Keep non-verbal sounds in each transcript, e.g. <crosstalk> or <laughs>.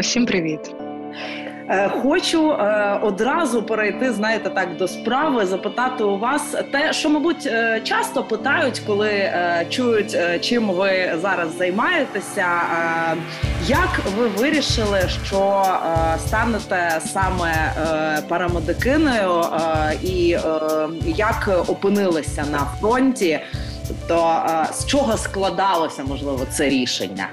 Всім привіт. Е, хочу е, одразу перейти, знаєте, так до справи, запитати у вас те, що, мабуть, е, часто питають, коли чують, чим ви зараз займаєтеся. Як ви вирішили, що станете саме парамедикиною, і як опинилися на фронті? Тобто з чого складалося можливо це рішення?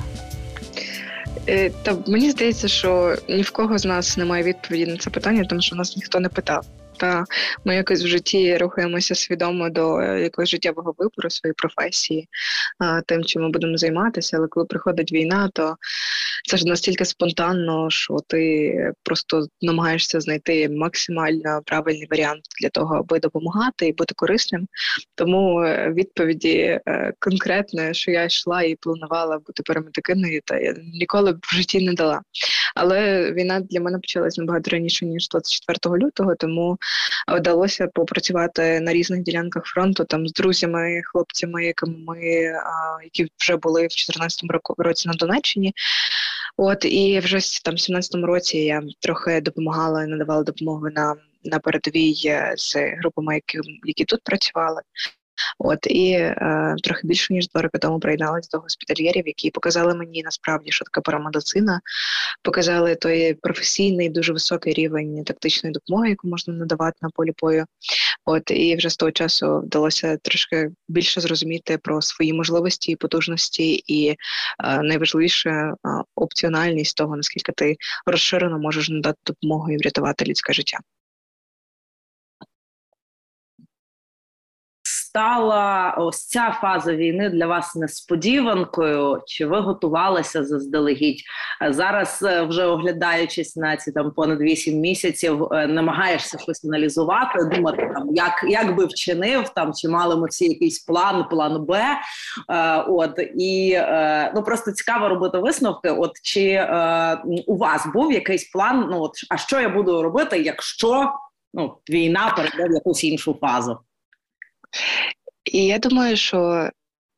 Е, та мені здається, що ні в кого з нас немає відповіді на це питання, тому що нас ніхто не питав. Та ми якось в житті рухаємося свідомо до е, якогось життєвого вибору своєї професії, тим, чим ми будемо займатися. Але коли приходить війна, то це ж настільки спонтанно, що ти просто намагаєшся знайти максимально правильний варіант для того, аби допомагати і бути корисним. Тому е, відповіді е, конкретне, що я йшла і планувала бути перемедикиною, та я ніколи б в житті не дала. Але війна для мене почалась набагато раніше ніж 24 лютого, тому вдалося попрацювати на різних ділянках фронту там з друзями, хлопцями, якими ми які вже були в 2014 році на Донеччині. От і вже там в 17-му році я трохи допомагала, надавала допомогу на на передовій е, з групами, які які тут працювали. От і е, трохи більше ніж два роки тому приєдналась до госпітальєрів, які показали мені насправді, що таке парамедицина, показали той професійний, дуже високий рівень тактичної допомоги, яку можна надавати на полі бою. От і вже з того часу вдалося трошки більше зрозуміти про свої можливості і потужності, і е, найважливіше е, опціональність того, наскільки ти розширено можеш надати допомогу і врятувати людське життя. Стала ось ця фаза війни для вас несподіванкою? Чи ви готувалися заздалегідь? Зараз, е, вже оглядаючись на ці там понад 8 місяців, е, намагаєшся щось аналізувати, думати там, як як би вчинив там, чи мали ми всі якийсь план, план Б. Е, от і е, ну просто цікаво робити висновки. От чи е, у вас був якийсь план? Ну от а що я буду робити, якщо ну війна перейде в якусь іншу фазу? І я думаю, що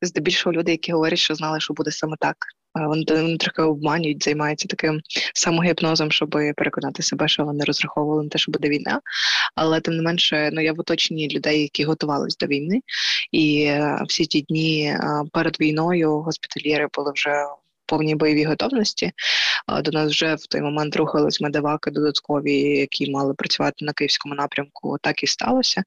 здебільшого люди, які говорять, що знали, що буде саме так. Вони, вони трохи обманюють, займаються таким самогіпнозом, щоб переконати себе, що вони розраховували на те, що буде війна. Але тим не менше, ну я в оточенні людей, які готувалися до війни, і е, всі ті дні е, перед війною госпітальєри були вже повній бойовій готовності. До нас вже в той момент рухались медиваки додаткові, які мали працювати на київському напрямку. Так і сталося.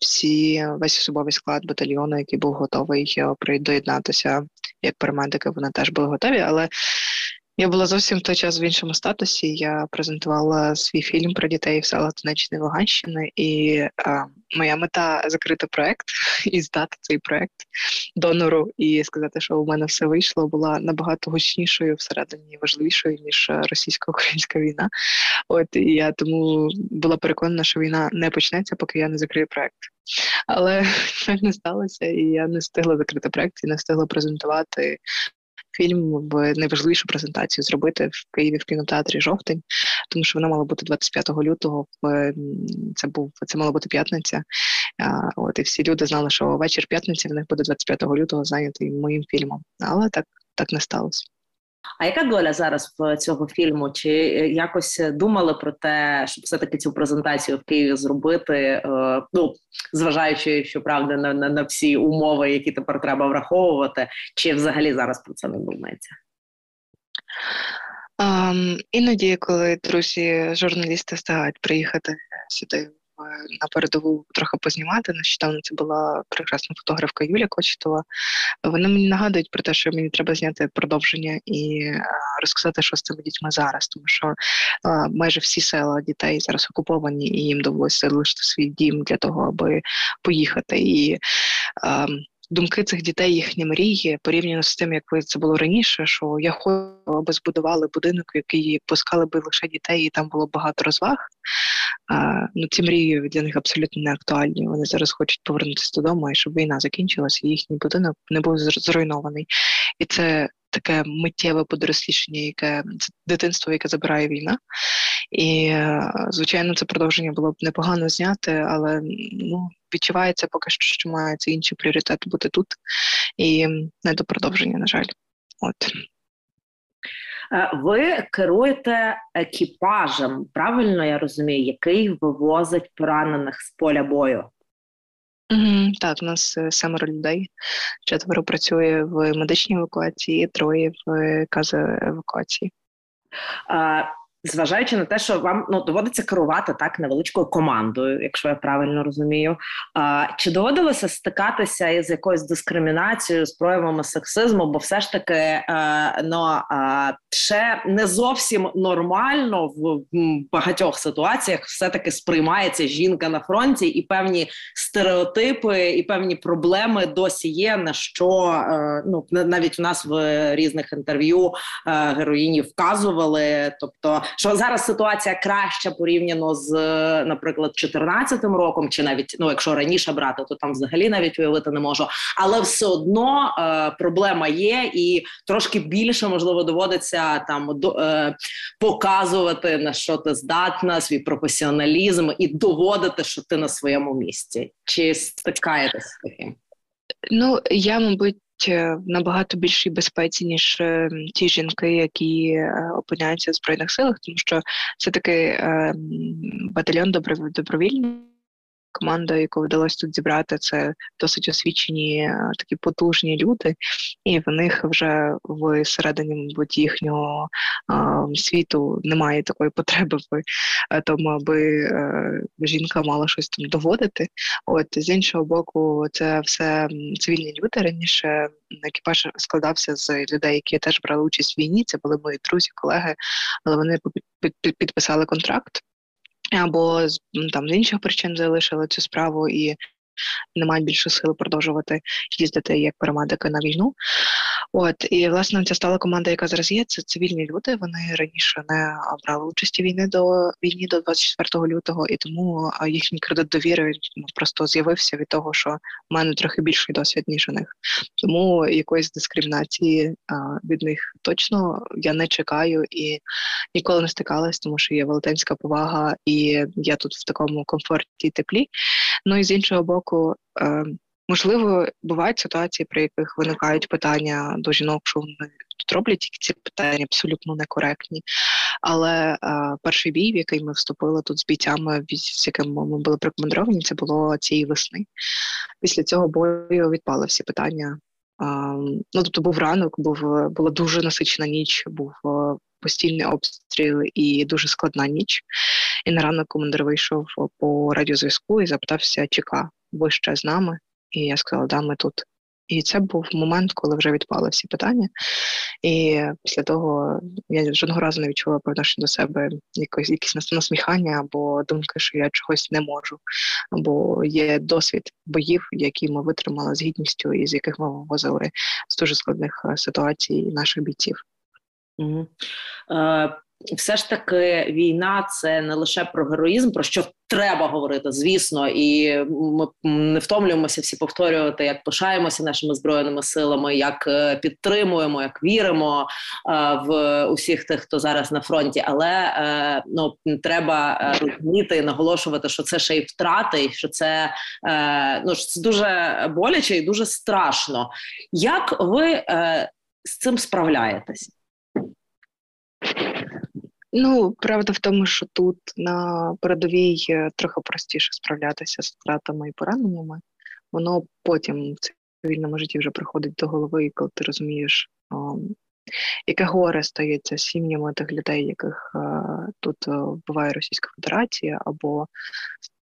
Всі весь особовий склад батальйону, який був готовий е, доєднатися як парамедики, вони теж були готові, але я була зовсім в той час в іншому статусі. Я презентувала свій фільм про дітей в селах Донеччини Луганщини, і а, моя мета закрити проект <laughs> і здати цей проект донору і сказати, що у мене все вийшло, була набагато гучнішою всередині важливішою ніж російсько-українська війна. От і я тому була переконана, що війна не почнеться, поки я не закрию проект. Але <laughs> так не сталося, і я не встигла закрити проект і не встигла презентувати фільм в найважливішу презентацію зробити в Києві в кінотеатрі жовтень, тому що вона мала бути 25 лютого. Це був це мала бути п'ятниця. От і всі люди знали, що вечір п'ятниці в них буде 25 лютого зайнятий моїм фільмом. Але так, так не сталося. А яка доля зараз в цього фільму? Чи е, якось думали про те, щоб все таки цю презентацію в Києві зробити? Е, ну зважаючи, що правда на, на, на всі умови, які тепер треба враховувати, чи взагалі зараз про це не думається? Um, іноді, коли друзі, журналісти встигають приїхати сюди на передову трохи познімати. Нещодавно це була прекрасна фотографка Юля Кочетова. Вони мені нагадують про те, що мені треба зняти продовження і е, розказати, що з цими дітьми зараз, тому що е, майже всі села дітей зараз окуповані, і їм довелося лишити свій дім для того, аби поїхати. І ем, думки цих дітей, їхні мрії порівняно з тим, як це було раніше, що я хочу, аби збудували будинок, який пускали би лише дітей, і там було багато розваг. А, ну, Ці мрії для них абсолютно не актуальні. Вони зараз хочуть повернутися додому, і щоб війна закінчилася, і їхній будинок не був зруйнований. І це таке миттєве подорослішання, яке це дитинство, яке забирає війна. І, звичайно, це продовження було б непогано зняти, але ну, відчувається поки що, що має це інший пріоритет бути тут, і не до продовження, на жаль. От. Е, ви керуєте екіпажем, правильно я розумію, який вивозить поранених з поля бою? Mm-hmm, так, у нас е, семеро людей. Четверо працює в медичній евакуації, троє в казоевакуації. Е, зважаючи на те, що вам ну доводиться керувати так невеличкою командою, якщо я правильно розумію. А, Чи доводилося стикатися із якоюсь дискримінацією, з проявами сексизму? Бо все ж таки а, е, ну, а, ще не зовсім нормально в багатьох ситуаціях все таки сприймається жінка на фронті, і певні стереотипи, і певні проблеми досі є. На що а, е, ну навіть у нас в різних інтерв'ю е, героїні вказували, тобто що зараз ситуація краща порівняно з, наприклад, 2014 роком, чи навіть ну, якщо раніше брати, то там взагалі навіть уявити не можу. Але все одно е, проблема є, і трошки більше можливо доводиться там до, е, показувати на що ти здатна, свій професіоналізм і доводити, що ти на своєму місці. Чи стикаєтесь з таким? Ну я мабуть в набагато більшій безпеці, ніж е, ті жінки, які е, опиняються в збройних силах, тому що все таки батальйон добровільний команда, яку вдалося тут зібрати, це досить освічені, е, такі потужні люди, і в них вже в середині мабуть, їхнього а, світу немає такої потреби в е, тому, аби е, жінка мала щось там доводити. От з іншого боку, це все цивільні люди раніше. Екіпаж складався з людей, які теж брали участь в війні. Це були мої друзі, колеги, але вони підписали контракт або там з інших причин залишили цю справу і не мають більше сили продовжувати їздити як парамедики на війну. От і власне ця стала команда, яка зараз є. Це цивільні люди. Вони раніше не брали участі війни до війни до 24 лютого, і тому їхній кредит довіри ну, просто з'явився від того, що в мене трохи більший досвід ніж у них. Тому якоїсь дискримінації а, від них точно я не чекаю і ніколи не стикалась, тому що є велетенська повага, і я тут в такому комфорті і теплі. Ну і з іншого боку. Е, Можливо, бувають ситуації, при яких виникають питання до жінок, що вони тут роблять, ці питання абсолютно некоректні. Але а, перший бій, в який ми вступили тут з бійцями, з якими ми були прикомандовані, це було цієї весни. Після цього бою відпали всі питання. А, ну, Тобто був ранок, був була дуже насичена ніч, був постійний обстріл і дуже складна ніч. І на ранок командир вийшов по радіозв'язку і запитався, ЧК, ви ще з нами? І я сказала, да, ми тут. І це був момент, коли вже відпали всі питання. І після того я жодного разу не відчула по до себе якось якісь насміхання або думки, що я чогось не можу. Або є досвід боїв, які ми витримали з гідністю, і з яких ми вивозили з дуже складних е, ситуацій наших бійців. Угу. Все ж таки війна це не лише про героїзм, про що треба говорити, звісно, і ми не втомлюємося всі повторювати, як пишаємося нашими збройними силами, як е, підтримуємо, як віримо е, в усіх тих, хто зараз на фронті. Але е, ну треба розуміти і наголошувати, що це ще й втрати, і що це ну що це дуже боляче і дуже страшно. Як ви з цим справляєтесь? Ну, правда в тому, що тут на передовій трохи простіше справлятися з втратами і пораненнями. Воно потім в цивільному житті вже приходить до голови, коли ти розумієш, о, яке горе стається сім'ями тих людей, яких а, тут вбиває Російська Федерація, або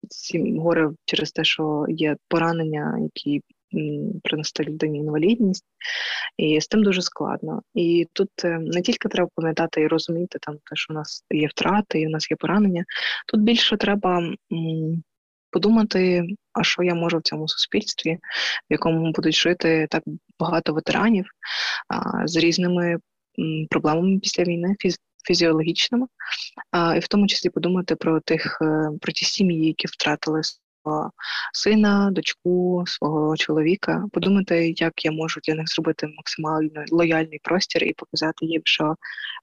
сім горе через те, що є поранення, які принести людині інвалідність, і з тим дуже складно. І тут е, не тільки треба пам'ятати і розуміти, там те, що у нас є втрати, і у нас є поранення. Тут більше треба подумати, а що я можу в цьому суспільстві, в якому будуть жити так багато ветеранів з різними проблемами після війни, фізіологічними, а, і в тому числі подумати про тих е, про ті сім'ї, які втратили сина, дочку, свого чоловіка, подумати, як я можу для них зробити максимально лояльний простір і показати їм, що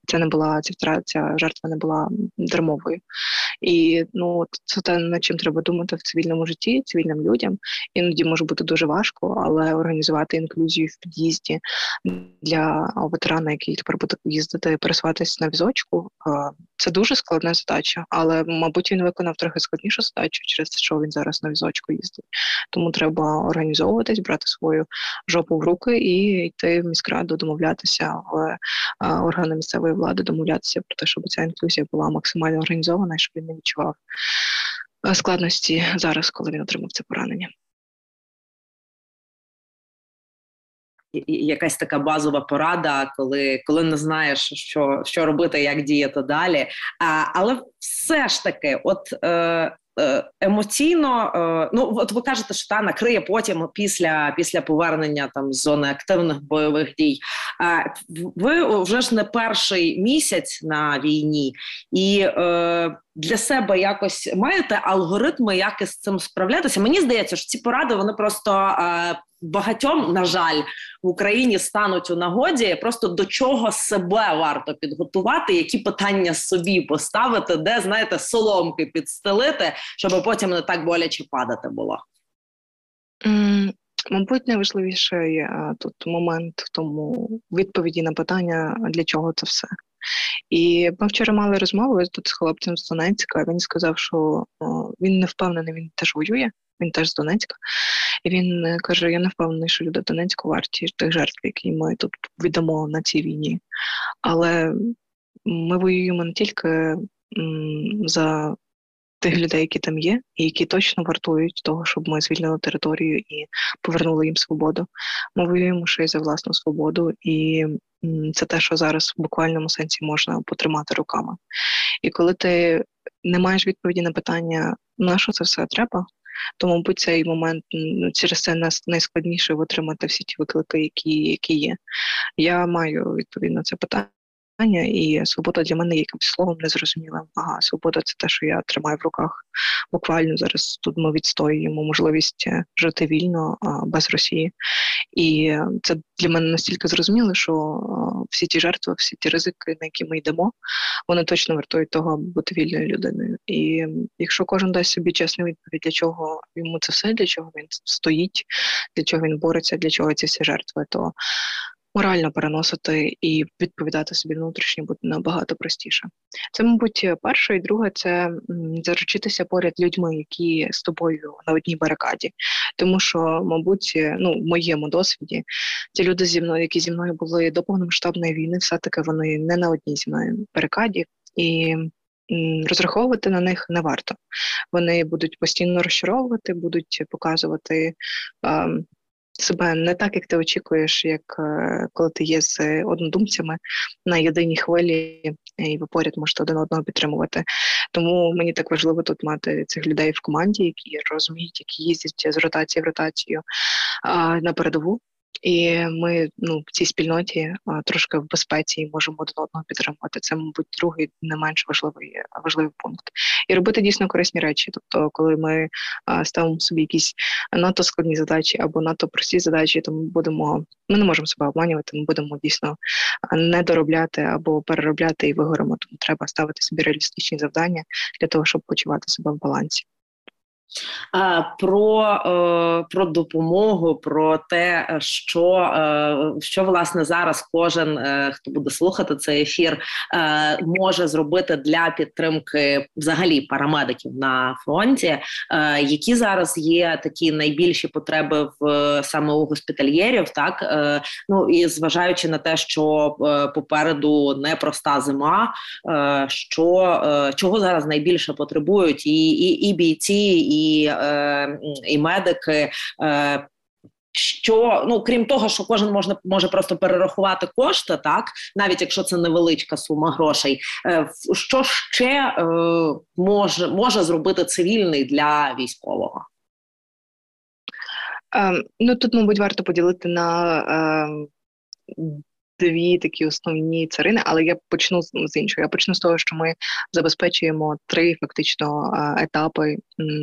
це не була ця ця жертва не була дармовою. І ну це те, над чим треба думати в цивільному житті, цивільним людям. Іноді може бути дуже важко, але організувати інклюзію в під'їзді для ветерана, який тепер буде їздити, пересуватися на візочку. Це дуже складна задача, але мабуть він виконав трохи складнішу задачу через те, що він зараз на візочку їздить. Тому треба організовуватись, брати свою жопу в руки і йти в міськраду, домовлятися в органи місцевої влади, домовлятися про те, щоб ця інклюзія була максимально організована, і щоб він не відчував складності зараз, коли він отримав це поранення. Якась така базова порада, коли коли не знаєш, що що робити, як діяти далі. А, Але все ж таки, от е, Е, емоційно, е, ну от ви кажете, що та накриє потім після після повернення там з зони активних бойових дій. Ви вже ж не перший місяць на війні, і е, для себе якось маєте алгоритми, як із цим справлятися. Мені здається, що ці поради вони просто багатьом, на жаль, в Україні стануть у нагоді. Просто до чого себе варто підготувати, які питання собі поставити, де знаєте, соломки підстелити, щоб потім не так боляче падати було. Mm. Мабуть, найважливіший а, тут момент в тому відповіді на питання, для чого це все. І ми вчора мали розмову тут з хлопцем з Донецька. Він сказав, що о, він не впевнений, він теж воює, він теж з Донецька. І він е, каже: Я не впевнений, що люди Донецьку варті тих жертв, які ми тут віддамо на цій війні. Але ми воюємо не тільки за тих людей, які там є, і які точно вартують того, щоб ми звільнили територію і повернули їм свободу. Ми воюємо ще й за власну свободу, і це те, що зараз в буквальному сенсі можна потримати руками. І коли ти не маєш відповіді на питання, на що це все треба, то, мабуть, цей момент ну, через це нас найскладніше витримати всі ті виклики, які які є. Я маю відповідь на це питання і свобода для мене є якимось словом незрозумілим. Ага, свобода це те, що я тримаю в руках. Буквально зараз тут ми відстоюємо можливість е, жити вільно без Росії. І це для мене настільки зрозуміло, що всі ті жертви, всі ті ризики, на які ми йдемо, вони точно вартують того, аби бути вільною людиною. І якщо кожен дасть собі чесну відповідь, для чого йому це все, для чого він стоїть, для чого він бореться, для чого ці всі жертви, то морально переносити і відповідати собі внутрішньо буде набагато простіше. Це, мабуть, перше, і друге це заручитися поряд людьми, які з тобою на одній барикаді. Тому що, мабуть, ну в моєму досвіді ті люди зі мною, які зі мною були до повномасштабної війни, все таки вони не на одній зі мною барикаді і. Розраховувати на них не варто. Вони будуть постійно розчаровувати, будуть показувати себе не так, як ти очікуєш, як е, коли ти є з однодумцями на єдиній хвилі, і ви поряд можете один одного підтримувати. Тому мені так важливо тут мати цих людей в команді, які розуміють, які їздять з ротації в ротацію на передову. І ми ну в цій спільноті трошки в безпеці і можемо один одного підтримувати. Це, мабуть, другий не менш важливий важливий пункт. І робити дійсно корисні речі. Тобто, коли ми ставимо собі якісь надто складні задачі або надто прості задачі, то ми будемо ми не можемо себе обманювати. Ми будемо дійсно не доробляти або переробляти і вигоримо. Тому треба ставити собі реалістичні завдання для того, щоб почувати себе в балансі. Про е, про допомогу, про те, що е, що власне зараз кожен, е, хто буде слухати цей ефір, може зробити для підтримки взагалі парамедиків на фронті, які зараз є такі найбільші потреби в саме у госпітальєрів, так ну і зважаючи на те, що попереду непроста зима, що чого зараз найбільше потребують, і і, і бійці. І е, і медики. Е, що ну крім того, що кожен можна може просто перерахувати кошти, так навіть якщо це невеличка сума грошей, е, що ще е, може може зробити цивільний для військового? Е, ну тут, мабуть, варто поділити на е, дві такі основні царини, але я почну з іншого. Я почну з того, що ми забезпечуємо три фактично етапи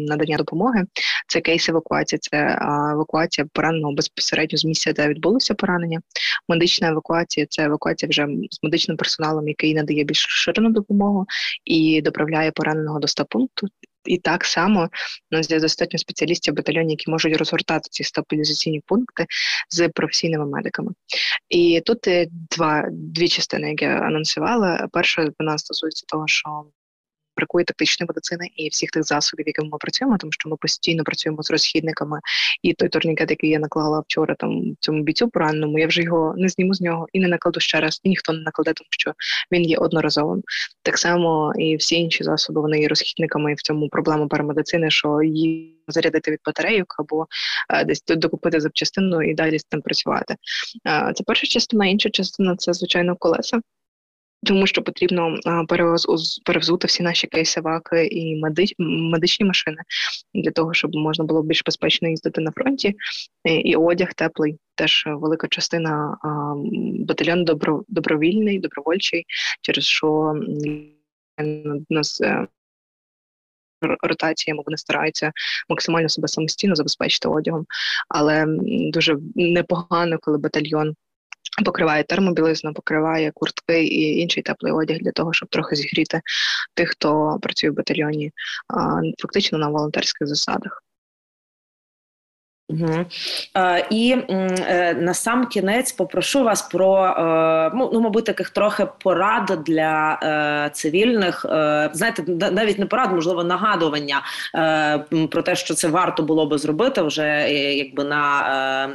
надання допомоги. Це кейс евакуації, це евакуація пораненого безпосередньо з місця, де відбулося поранення. Медична евакуація це евакуація вже з медичним персоналом, який надає більш розширену допомогу і доправляє пораненого до стаб-пункту. І так само у нас є достатньо спеціалістів батальйоні, які можуть розгортати ці стабілізаційні пункти з професійними медиками. І тут два дві частини, які я анонсувала. Перша вона стосується того, що бракує тактичної медицини і всіх тих засобів, якими ми працюємо, тому що ми постійно працюємо з розхідниками. І той турнікет, який я наклала вчора, там цьому бійцю пораненому, я вже його не зніму з нього і не накладу ще раз, і ніхто не накладе, тому що він є одноразовим. Так само і всі інші засоби вони є розхідниками і в цьому проблема парамедицини, що її зарядити від батарейок або е, десь докупити запчастину і далі з тим працювати. Е, це перша частина, інша частина це звичайно колеса. Тому що потрібно перевзути всі наші кейсиваки і медич, медичні машини для того, щоб можна було більш безпечно їздити на фронті, і одяг теплий. Теж велика частина батальйону добро, добровільний, добровольчий, через що нас е, ротаціями вони стараються максимально себе самостійно забезпечити одягом, але дуже непогано, коли батальйон покриває термобілизну, покриває куртки і інший теплий одяг для того, щоб трохи зігріти тих, хто працює в батальйоні, фактично на волонтерських засадах. Угу. Е, І е, на сам кінець попрошу вас про е, ну, ну, мабуть, таких трохи порад для е, цивільних. Е, знаєте, навіть не порад, можливо, нагадування е, про те, що це варто було би зробити вже якби на,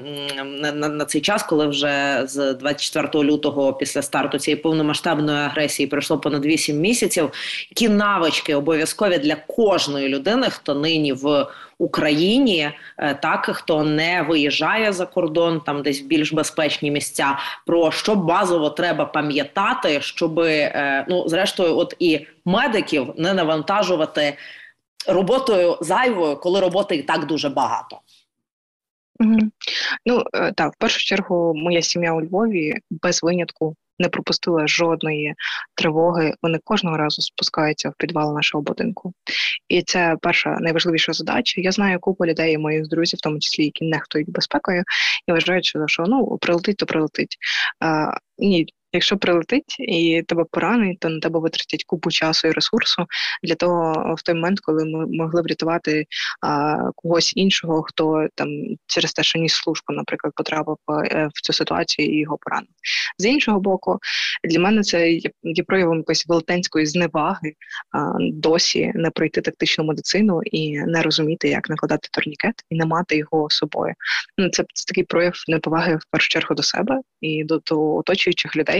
на, на, на цей час, коли вже з 24 лютого, після старту цієї повномасштабної агресії, пройшло понад 8 місяців. Які навички обов'язкові для кожної людини, хто нині в Україні, е, так хто не виїжджає за кордон, там десь в більш безпечні місця, про що базово треба пам'ятати, щоб е, ну зрештою, от і медиків не навантажувати роботою зайвою, коли роботи і так дуже багато. Угу. Ну е, так, в першу чергу, моя сім'я у Львові без винятку не пропустила жодної тривоги. Вони кожного разу спускаються в підвал нашого будинку. І це перша найважливіша задача. Я знаю купу людей, моїх друзів, в тому числі які нехтують безпекою, і вважають, що ну прилетить, то прилетить. А, Ні, Якщо прилетить і тебе поранить, то на тебе витратять купу часу і ресурсу для того, в той момент, коли ми могли б рятувати а, когось іншого, хто там через те, що ніс службу, наприклад, потрапив е, в цю ситуацію і його поранив. З іншого боку, для мене це є, є проявом якоїсь велетенської зневаги а, досі не пройти тактичну медицину і не розуміти, як накладати турнікет, і не мати його собою. Ну це, це такий прояв неповаги в першу чергу до себе і до, до оточуючих людей.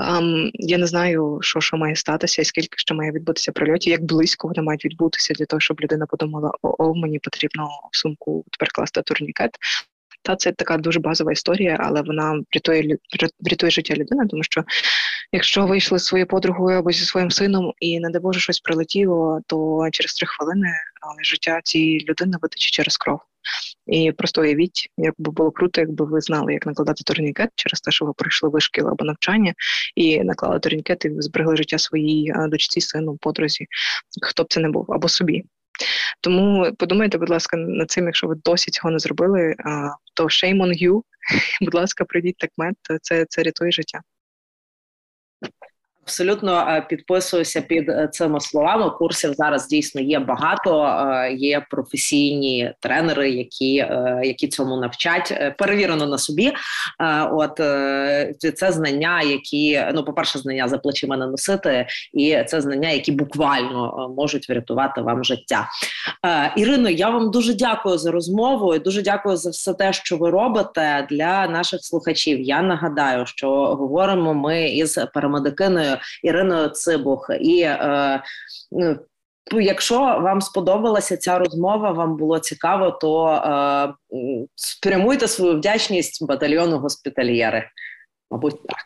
Um, я не знаю, що що має статися, і скільки ще має відбутися прильотів, як близько вони мають відбутися для того, щоб людина подумала, о, о мені потрібно в сумку тепер класти турнікет. Та це така дуже базова історія, але вона врятує врятує життя людини, тому що якщо вийшли зі своєю подругою або зі своїм сином і не дай Боже щось прилетіло, то через три хвилини життя цієї людини витече через кров. І просто уявіть, як би було круто, якби ви знали, як накладати турнікет через те, що ви пройшли вишкіл або навчання, і наклали турнікет, і зберегли життя своїй дочці, сину, подрузі, хто б це не був, або собі. Тому подумайте, будь ласка, над цим, якщо ви досі цього не зробили, то shame on you, <laughs> будь ласка, прийдіть так мед, це, це рятує життя. Абсолютно е, підписуюся під е, цими словами. Курсів зараз дійсно є багато. Е, є професійні тренери, які які цьому навчать. Перевірено на собі. От це знання, які ну, по перше, знання за плечима не носити, і це знання, які буквально можуть врятувати вам життя. Ірино, я вам дуже дякую за розмову і дуже дякую за все те, що ви робите для наших слухачів. Я нагадаю, що говоримо ми із парамедикиною Іриною Цибух. І е, ну, Якщо вам сподобалася ця розмова, вам було цікаво, то е, спрямуйте свою вдячність батальйону госпітальєри. Мабуть, так.